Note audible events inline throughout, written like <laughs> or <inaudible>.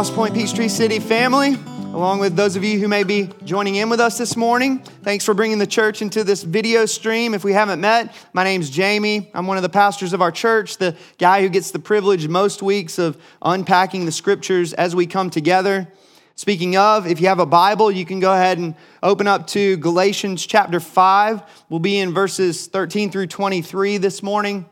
morning, Crosspoint Peachtree City family, along with those of you who may be joining in with us this morning. Thanks for bringing the church into this video stream. If we haven't met, my name's Jamie. I'm one of the pastors of our church, the guy who gets the privilege most weeks of unpacking the scriptures as we come together. Speaking of, if you have a Bible, you can go ahead and open up to Galatians chapter 5. We'll be in verses 13 through 23 this morning.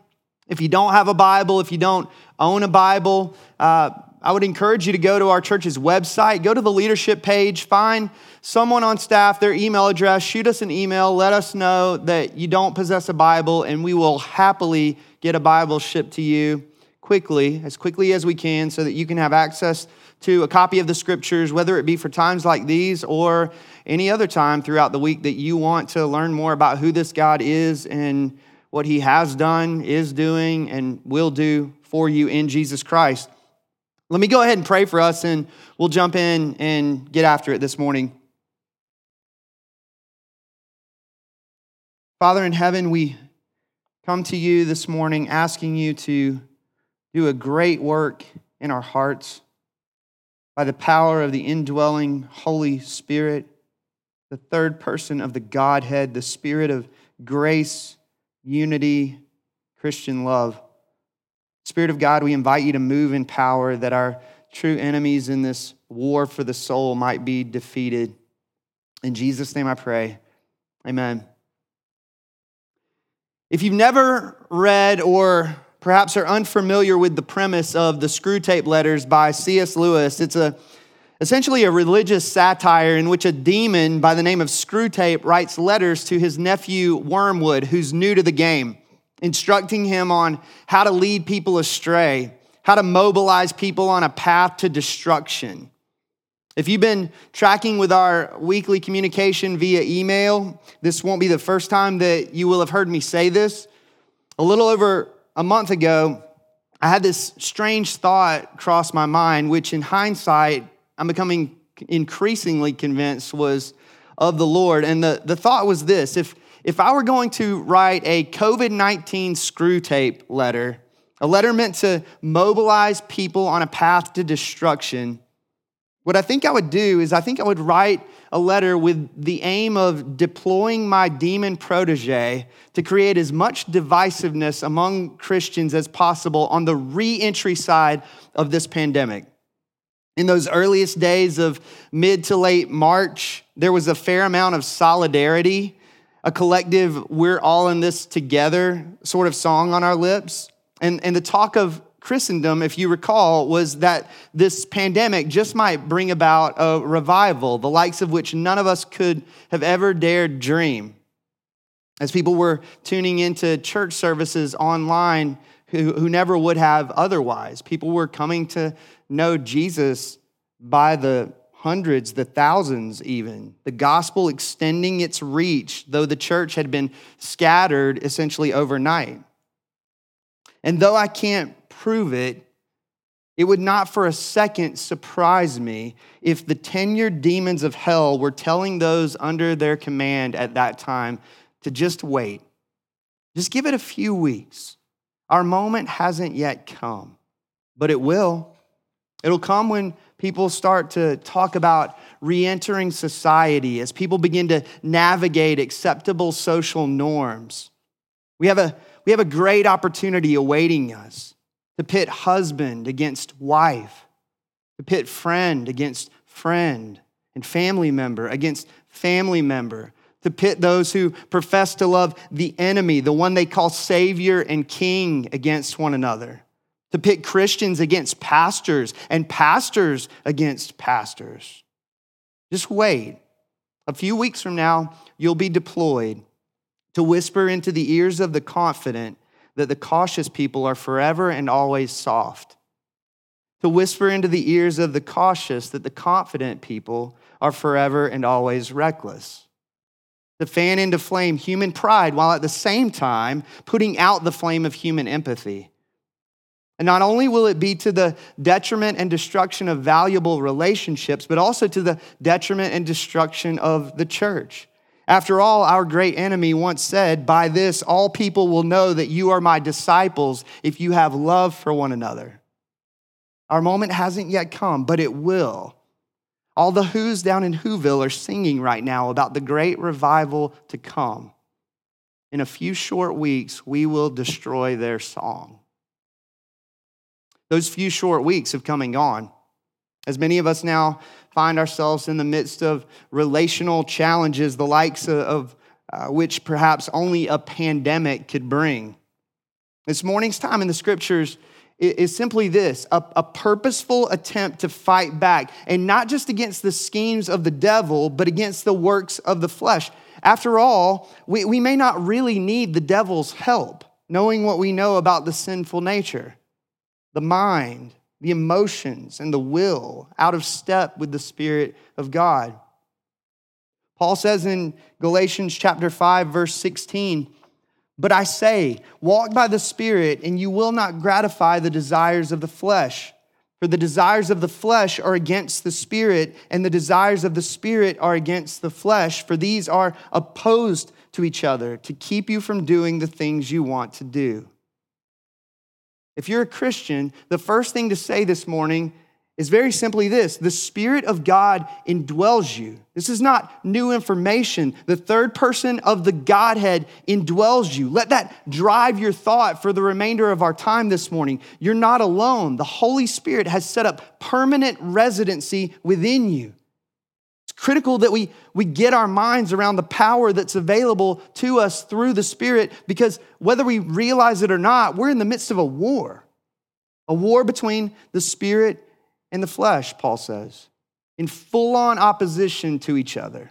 If you don't have a Bible, if you don't own a Bible, uh, I would encourage you to go to our church's website, go to the leadership page, find someone on staff, their email address, shoot us an email, let us know that you don't possess a Bible, and we will happily get a Bible shipped to you quickly, as quickly as we can, so that you can have access to a copy of the scriptures, whether it be for times like these or any other time throughout the week that you want to learn more about who this God is and what he has done, is doing, and will do for you in Jesus Christ. Let me go ahead and pray for us, and we'll jump in and get after it this morning. Father in heaven, we come to you this morning asking you to do a great work in our hearts by the power of the indwelling Holy Spirit, the third person of the Godhead, the Spirit of grace, unity, Christian love. Spirit of God, we invite you to move in power that our true enemies in this war for the soul might be defeated. In Jesus' name I pray. Amen. If you've never read or perhaps are unfamiliar with the premise of the Screwtape Letters by C.S. Lewis. It's a, essentially a religious satire in which a demon by the name of Screwtape writes letters to his nephew Wormwood, who's new to the game, instructing him on how to lead people astray, how to mobilize people on a path to destruction. If you've been tracking with our weekly communication via email, this won't be the first time that you will have heard me say this. A little over a month ago, I had this strange thought cross my mind, which in hindsight, I'm becoming increasingly convinced was of the Lord. And the, the thought was this if, if I were going to write a COVID 19 Screwtape letter, a letter meant to mobilize people on a path to destruction, what I think I would do is I think I would write a letter with the aim of deploying my demon protege to create as much divisiveness among Christians as possible on the re entry side of this pandemic. In those earliest days of mid to late March, there was a fair amount of solidarity, a collective, we're all in this together sort of song on our lips. And, and the talk of Christendom, if you recall, was that this pandemic just might bring about a revival, the likes of which none of us could have ever dared dream. As people were tuning into church services online who, who never would have otherwise, people were coming to know Jesus by the hundreds, the thousands, even. The gospel extending its reach, though the church had been scattered essentially overnight. And though I can't prove it, it would not for a second surprise me if the tenured demons of hell were telling those under their command at that time to just wait. Just give it a few weeks. Our moment hasn't yet come, but it will. It'll come when people start to talk about re entering society, as people begin to navigate acceptable social norms. We have a, we have a great opportunity awaiting us to pit husband against wife, to pit friend against friend, and family member against family member, to pit those who profess to love the enemy, the one they call Savior and King, against one another, to pit Christians against pastors and pastors against pastors. Just wait. A few weeks from now, you'll be deployed to whisper into the ears of the confident that the cautious people are forever and always soft, to whisper into the ears of the cautious that the confident people are forever and always reckless, to fan into flame human pride while at the same time putting out the flame of human empathy. And not only will it be to the detriment and destruction of valuable relationships, but also to the detriment and destruction of the church. After all, our great enemy once said, By this all people will know that you are my disciples if you have love for one another. Our moment hasn't yet come, but it will. All the Who's down in Whoville are singing right now about the great revival to come. In a few short weeks, we will destroy their song. Those few short weeks have come and gone. As many of us now find ourselves in the midst of relational challenges, the likes of uh, which perhaps only a pandemic could bring. This morning's time in the scriptures is simply this a, a, purposeful attempt to fight back, and not just against the schemes of the devil, but against the works of the flesh. After all, we, we may not really need the devil's help, knowing what we know about the sinful nature, the mind, the emotions, and the will out of step with the Spirit of God. Paul says in Galatians chapter 5, verse 16, but I say, walk by the Spirit, and you will not gratify the desires of the flesh. For the desires of the flesh are against the Spirit, and the desires of the Spirit are against the flesh, for these are opposed to each other to keep you from doing the things you want to do. If you're a Christian, the first thing to say this morning is very simply this the Spirit of God indwells you. This is not new information. The third person of the Godhead indwells you. Let that drive your thought for the remainder of our time this morning. You're not alone. The Holy Spirit has set up permanent residency within you. Critical that we, we get our minds around the power that's available to us through the Spirit because whether we realize it or not, we're in the midst of a war. A war between the Spirit and the flesh, Paul says, in full on opposition to each other,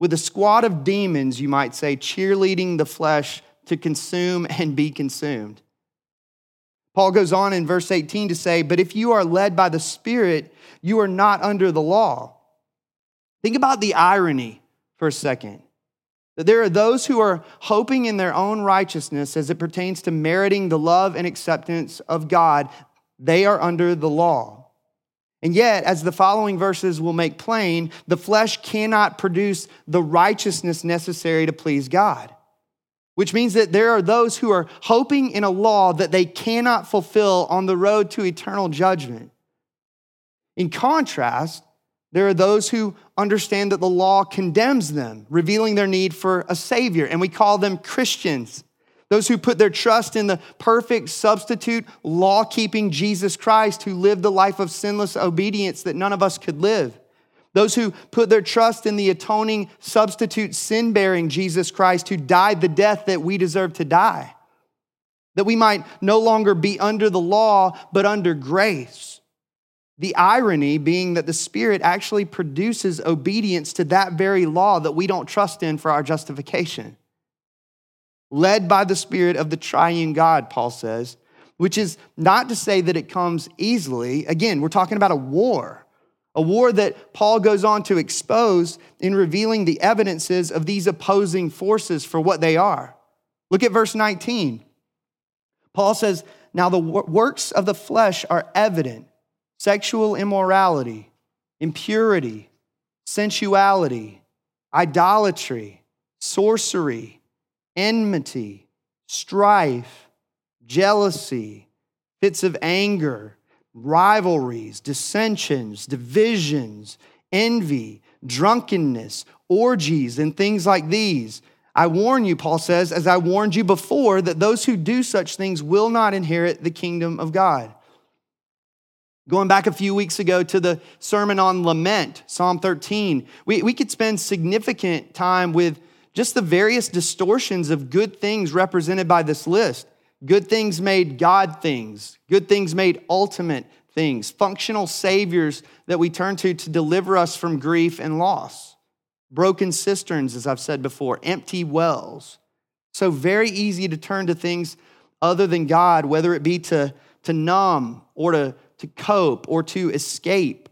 with a squad of demons, you might say, cheerleading the flesh to consume and be consumed. Paul goes on in verse 18 to say, But if you are led by the Spirit, you are not under the law. Think about the irony for a second. That there are those who are hoping in their own righteousness as it pertains to meriting the love and acceptance of God. They are under the law. And yet, as the following verses will make plain, the flesh cannot produce the righteousness necessary to please God. Which means that there are those who are hoping in a law that they cannot fulfill on the road to eternal judgment. In contrast, there are those who understand that the law condemns them, revealing their need for a Savior, and we call them Christians. Those who put their trust in the perfect substitute, law keeping Jesus Christ, who lived the life of sinless obedience that none of us could live. Those who put their trust in the atoning substitute, sin bearing Jesus Christ, who died the death that we deserve to die. That we might no longer be under the law, but under grace. The irony being that the Spirit actually produces obedience to that very law that we don't trust in for our justification led by the Spirit of the triune God, Paul says, which is not to say that it comes easily. Again, we're talking about a war, a war that Paul goes on to expose in revealing the evidences of these opposing forces for what they are. Look at verse 19. Paul says, Now the works of the flesh are evident sexual immorality, impurity, sensuality, idolatry, sorcery enmity, strife, jealousy, fits of anger, rivalries, dissensions, divisions, envy, drunkenness, orgies, and things like these. I warn you, Paul says, as I warned you before, that those who do such things will not inherit the kingdom of God. Going back a few weeks ago to the sermon on lament, Psalm 13, we, we could spend significant time with just the various distortions of good things represented by this list. Good things made God things, good things made ultimate things, functional saviors that we turn to to deliver us from grief and loss, broken cisterns, as I've said before, empty wells. So, very easy to turn to things other than God, whether it be to, to numb or to, to cope or to escape.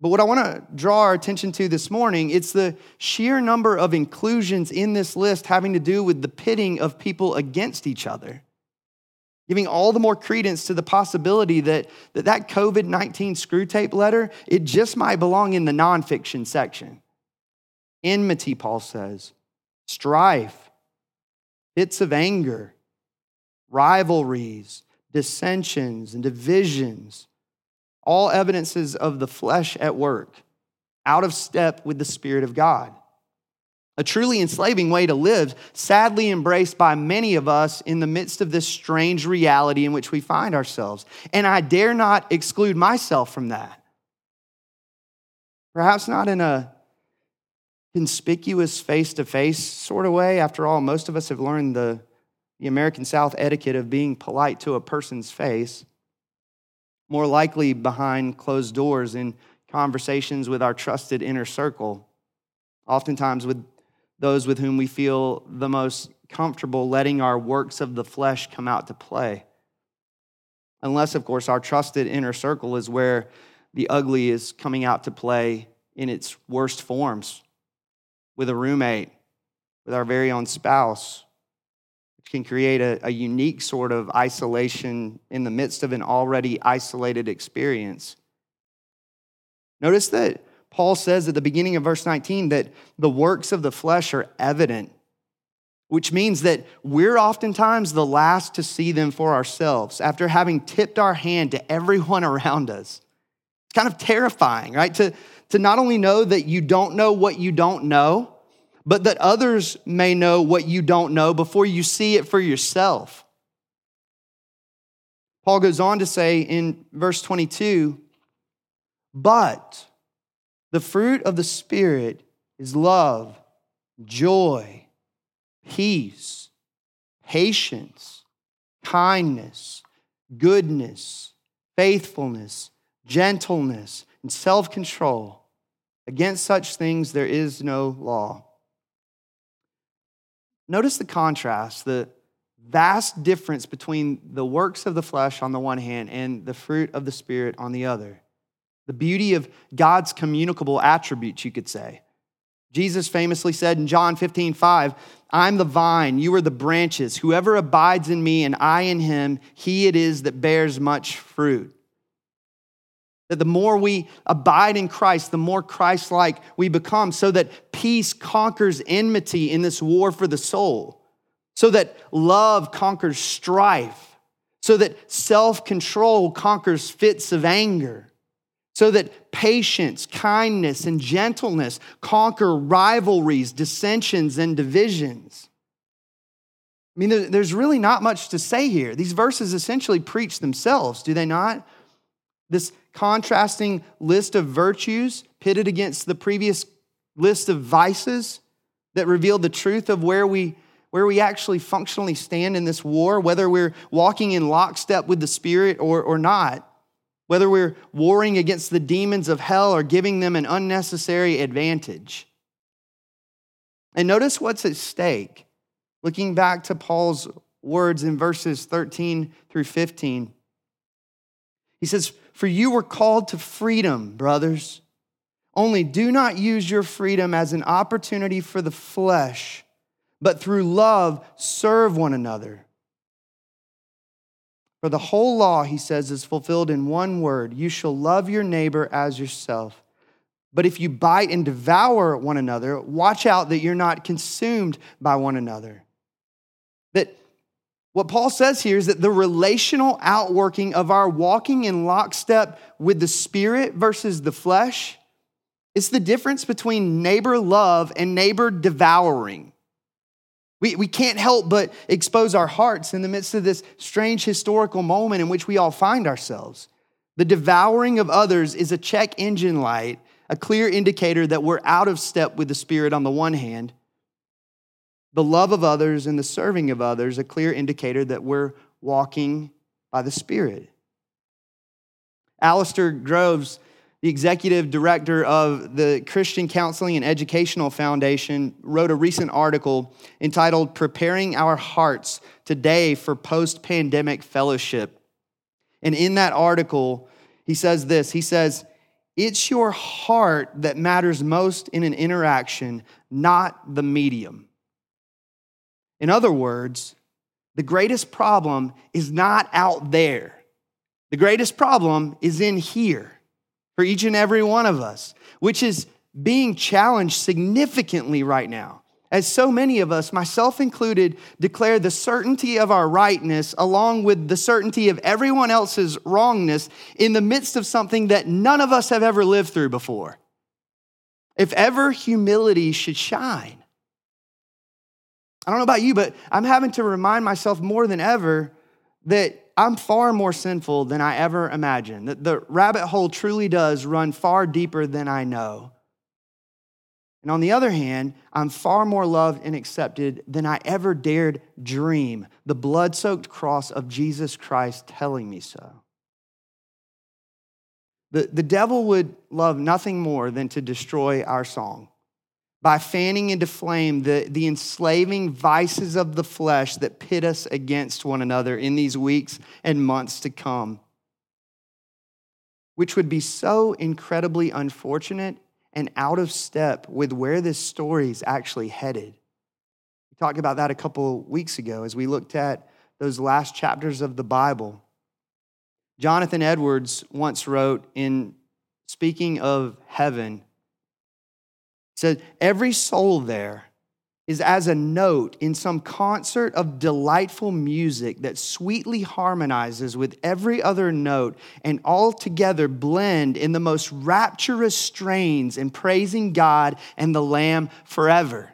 But what I want to draw our attention to this morning, it's the sheer number of inclusions in this list having to do with the pitting of people against each other. Giving all the more credence to the possibility that that, that COVID 19 Screwtape letter, it just might belong in the nonfiction section. Enmity, Paul says, strife, fits of anger, rivalries, dissensions, and divisions, all evidences of the flesh at work, out of step with the Spirit of God. A truly enslaving way to live, sadly embraced by many of us in the midst of this strange reality in which we find ourselves. And I dare not exclude myself from that. Perhaps not in a conspicuous face to face sort of way. After all, most of us have learned the, the American South etiquette of being polite to a person's face. More likely behind closed doors in conversations with our trusted inner circle, oftentimes with those with whom we feel the most comfortable letting our works of the flesh come out to play. Unless, of course, our trusted inner circle is where the ugly is coming out to play in its worst forms with a roommate, with our very own spouse, which can create a, a unique sort of isolation in the midst of an already isolated experience. Notice that Paul says at the beginning of verse 19 that the works of the flesh are evident, which means that we're oftentimes the last to see them for ourselves after having tipped our hand to everyone <laughs> around us. It's kind of terrifying, right? To, to not only know that you don't know what you don't know, but that others may know what you don't know before you see it for yourself. Paul goes on to say in verse 22 but the fruit of the Spirit is love, joy, peace, patience, kindness, goodness, faithfulness, gentleness, and self control. Against such things there is no law. Notice the contrast, the vast difference between the works of the flesh on the one hand and the fruit of the Spirit on the other the beauty of God's communicable attributes, you could say. Jesus famously said in John 15, 5, I'm the vine, you are the branches. Whoever abides in me and I in him, he it is that bears much fruit. That the more we abide in Christ, the more Christ like we become, so that peace conquers enmity in this war for the soul, so that love conquers strife, so that self control conquers fits of anger so that patience, kindness, and gentleness conquer rivalries, dissensions, and divisions. I mean, there's really not much to say here. These verses essentially preach themselves, do they not? This contrasting list of virtues pitted against the previous list of vices that reveal the truth of where we, where we actually functionally stand in this war, whether we're walking in lockstep with the Spirit or, or not whether we're warring against the demons of hell or giving them an unnecessary advantage. And notice what's at stake. Looking back to Paul's words in verses 13 through 15, he says, For you were called to freedom, brothers. Only do not use your freedom as an opportunity for the flesh, but through love serve one another. For the whole law, he says, is fulfilled in one word you shall love your neighbor as yourself. But if you bite and devour one another, watch out that you're not consumed by one another. That what Paul says here is that the relational outworking of our walking in lockstep with the spirit versus the flesh is the difference between neighbor love and neighbor devouring. We, we can't help but expose our hearts in the midst of this strange historical moment in which we all find ourselves. The devouring of others is a check engine light, a clear indicator that we're out of step with the Spirit on the one hand. The love of others and the serving of others, a clear indicator that we're walking by the Spirit. Alasdair Groves the executive director of the Christian Counseling and Educational Foundation, wrote a recent article entitled Preparing Our Hearts Today for Post Pandemic Fellowship. And in that article, he says this He says, It's your heart that matters most in an interaction, not the medium. In other words, the greatest problem is not out there. The greatest problem is in here for each and every one of us, which is being challenged significantly right now. as so many of us, myself included, declare the certainty of our rightness along with the certainty of everyone else's wrongness in the midst of something that none of us have ever lived through before. If ever humility should shine, I don't know about you, but I'm having to remind myself more than ever that I'm far more sinful than I ever imagined, that the rabbit hole truly does run far deeper than I know. And on the other hand, I'm far more loved and accepted than I ever dared dream. The blood soaked cross of Jesus Christ telling me so. The, the devil would love nothing more than to destroy our song by fanning into flame the, the enslaving vices of the flesh that pit us against one another in these weeks and months to come, which would be so incredibly unfortunate and out of step with where this story is actually headed. We talked about that a couple weeks ago as we looked at those last chapters of the Bible. Jonathan Edwards once wrote in speaking of heaven, said, Every soul there is as a note in some concert of delightful music that sweetly harmonizes with every other note and all together blend in the most rapturous strains in praising God and the Lamb forever.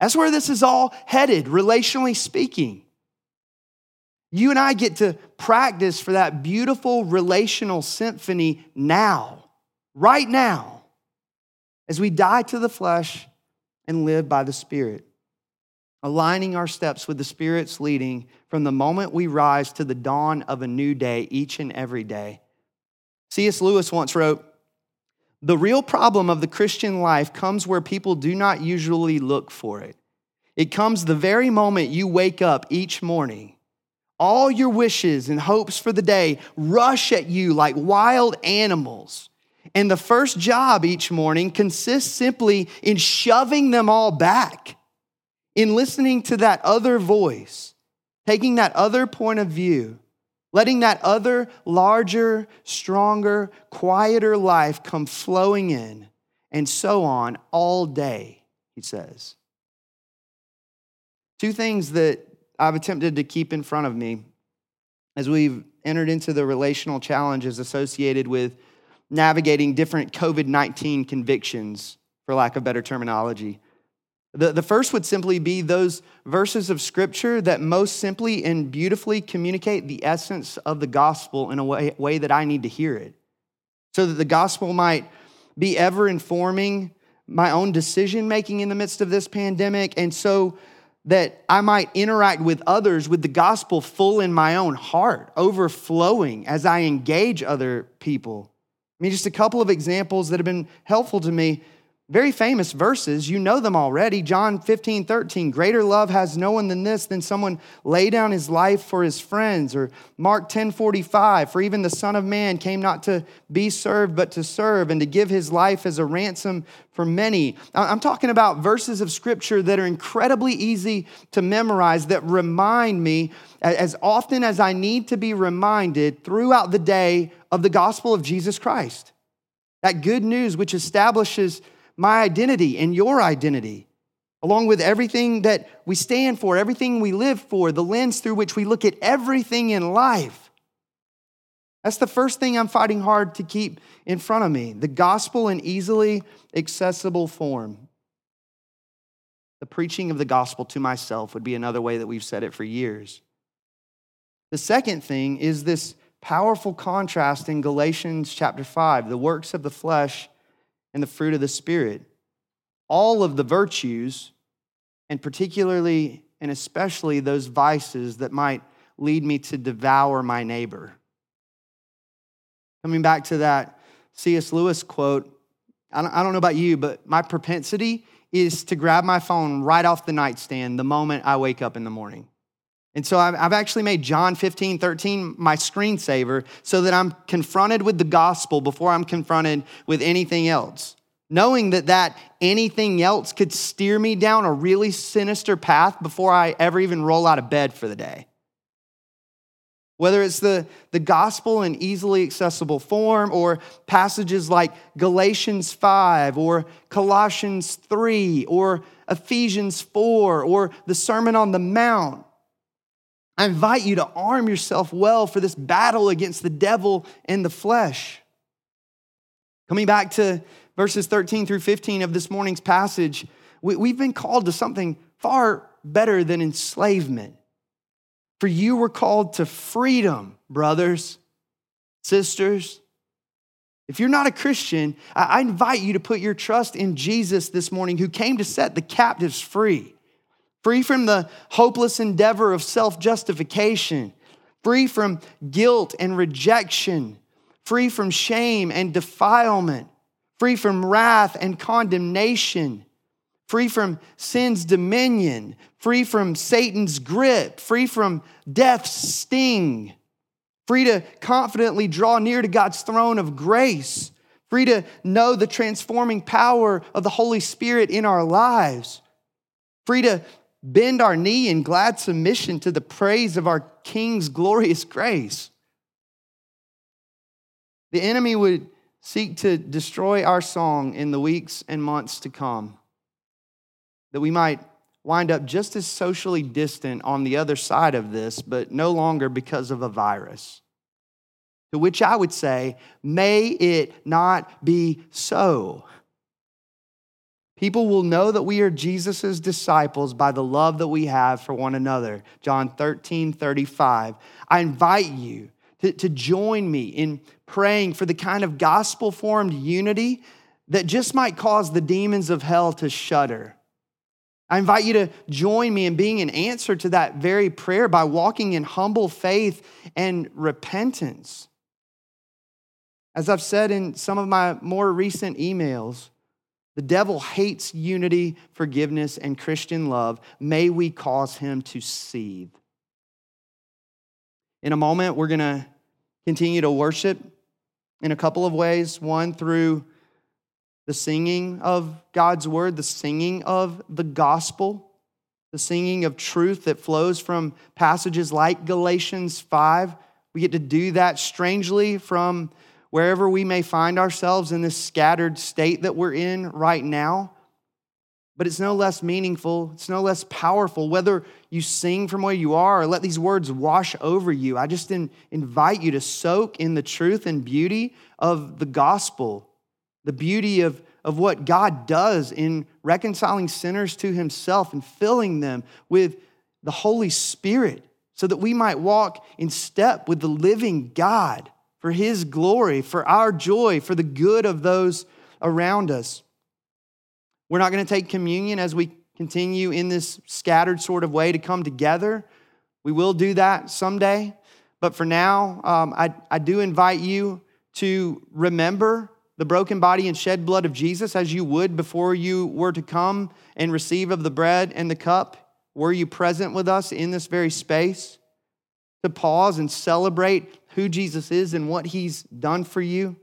That's where this is all headed, relationally speaking. You and I get to practice for that beautiful relational symphony now, right now, as we die to the flesh and live by the Spirit, aligning our steps with the Spirit's leading from the moment we rise to the dawn of a new day each and every day. C.S. Lewis once wrote, The real problem of the Christian life comes where people do not usually look for it. It comes the very moment you wake up each morning. All your wishes and hopes for the day rush at you like wild animals. And the first job each morning consists simply in shoving them all back, in listening to that other voice, taking that other point of view, letting that other larger, stronger, quieter life come flowing in, and so on all day, he says. Two things that I've attempted to keep in front of me as we've entered into the relational challenges associated with navigating different COVID 19 convictions, for lack of better terminology. The, the first would simply be those verses of scripture that most simply and beautifully communicate the essence of the gospel in a way, way that I need to hear it. So that the gospel might be ever informing my own decision making in the midst of this pandemic. And so that I might interact with others with the gospel full in my own heart, overflowing as I engage other people. I mean, just a couple of examples that have been helpful to me. Very famous verses. You know them already. John 15, 13. Greater love has no one than this, than someone lay down his life for his friends. Or Mark 10, 45. For even the Son of Man came not to be served, but to serve and to give his life as a ransom for many. I'm talking about verses of scripture that are incredibly easy to memorize that remind me as often as I need to be reminded throughout the day of the gospel of Jesus Christ. That good news which establishes my identity and your identity, along with everything that we stand for, everything we live for, the lens through which we look at everything in life. That's the first thing I'm fighting hard to keep in front of me the gospel in easily accessible form. The preaching of the gospel to myself would be another way that we've said it for years. The second thing is this powerful contrast in Galatians chapter 5 the works of the flesh and the fruit of the Spirit. All of the virtues, and particularly and especially those vices that might lead me to devour my neighbor. Coming back to that C.S. Lewis quote, I don't, I don't know about you, but my propensity is to grab my phone right off the nightstand the moment I wake up in the morning. And so I've actually made John 15, 13 my screensaver so that I'm confronted with the gospel before I'm confronted with anything else. Knowing that that anything else could steer me down a really sinister path before I ever even roll out of bed for the day. Whether it's the, the gospel in easily accessible form or passages like Galatians 5 or Colossians 3 or Ephesians 4 or the Sermon on the Mount, I invite you to arm yourself well for this battle against the devil and the flesh. Coming back to verses 13 through 15 of this morning's passage, we, have been called to something far better than enslavement. For you were called to freedom, brothers, sisters. If you're not a Christian, I invite you to put your trust in Jesus this morning, who came to set the captives free, free from the hopeless endeavor of self justification, free from guilt and rejection, free from shame and defilement, free from wrath and condemnation. Free from sin's dominion, free from Satan's grip, free from death's sting, free to confidently draw near to God's throne of grace, free to know the transforming power of the Holy Spirit in our lives, free to bend our knee in glad submission to the praise of our King's glorious grace. The enemy would seek to destroy our song in the weeks and months to come that we might wind up just as socially distant on the other side of this, but no longer because of a virus. To which I would say, may it not be so. People will know that we are Jesus' disciples by the love that we have for one another. John 13, 35. I invite you to, to join me in praying for the kind of gospel formed unity that just might cause the demons of hell to shudder I invite you to join me in being an answer to that very prayer by walking in humble faith and repentance. As I've said in some of my more recent emails, the devil hates unity, forgiveness, and Christian love. May we cause him to seethe. In a moment, we're going to continue to worship in a couple of ways. One, through the singing of God's word, the singing of the gospel, the singing of truth that flows from passages like Galatians 5. We get to do that strangely from wherever we may find ourselves in this scattered state that we're in right now. But it's no less meaningful, it's no less powerful, whether you sing from where you are or let these words wash over you. I just invite you to soak in the truth and beauty of the gospel the beauty of, of what God does in reconciling sinners to himself and filling them with the Holy Spirit so that we might walk in step with the living God for his glory, for our joy, for the good of those around us. We're not going to take communion as we continue in this scattered sort of way to come together. We will do that someday. But for now, um, I, I do invite you to remember the broken body and shed blood of Jesus as you would before you were to come and receive of the bread and the cup? Were you present with us in this very space to pause and celebrate who Jesus is and what he's done for you?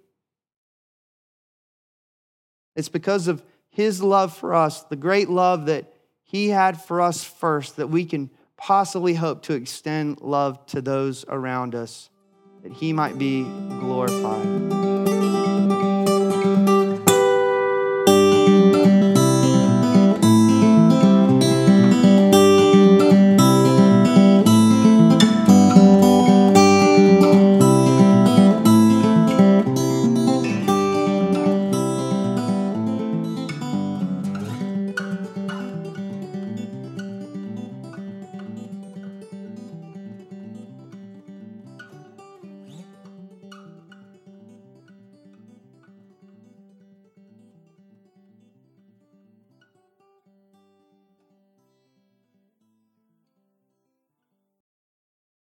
It's because of his love for us, the great love that he had for us first, that we can possibly hope to extend love to those around us, that he might be glorified.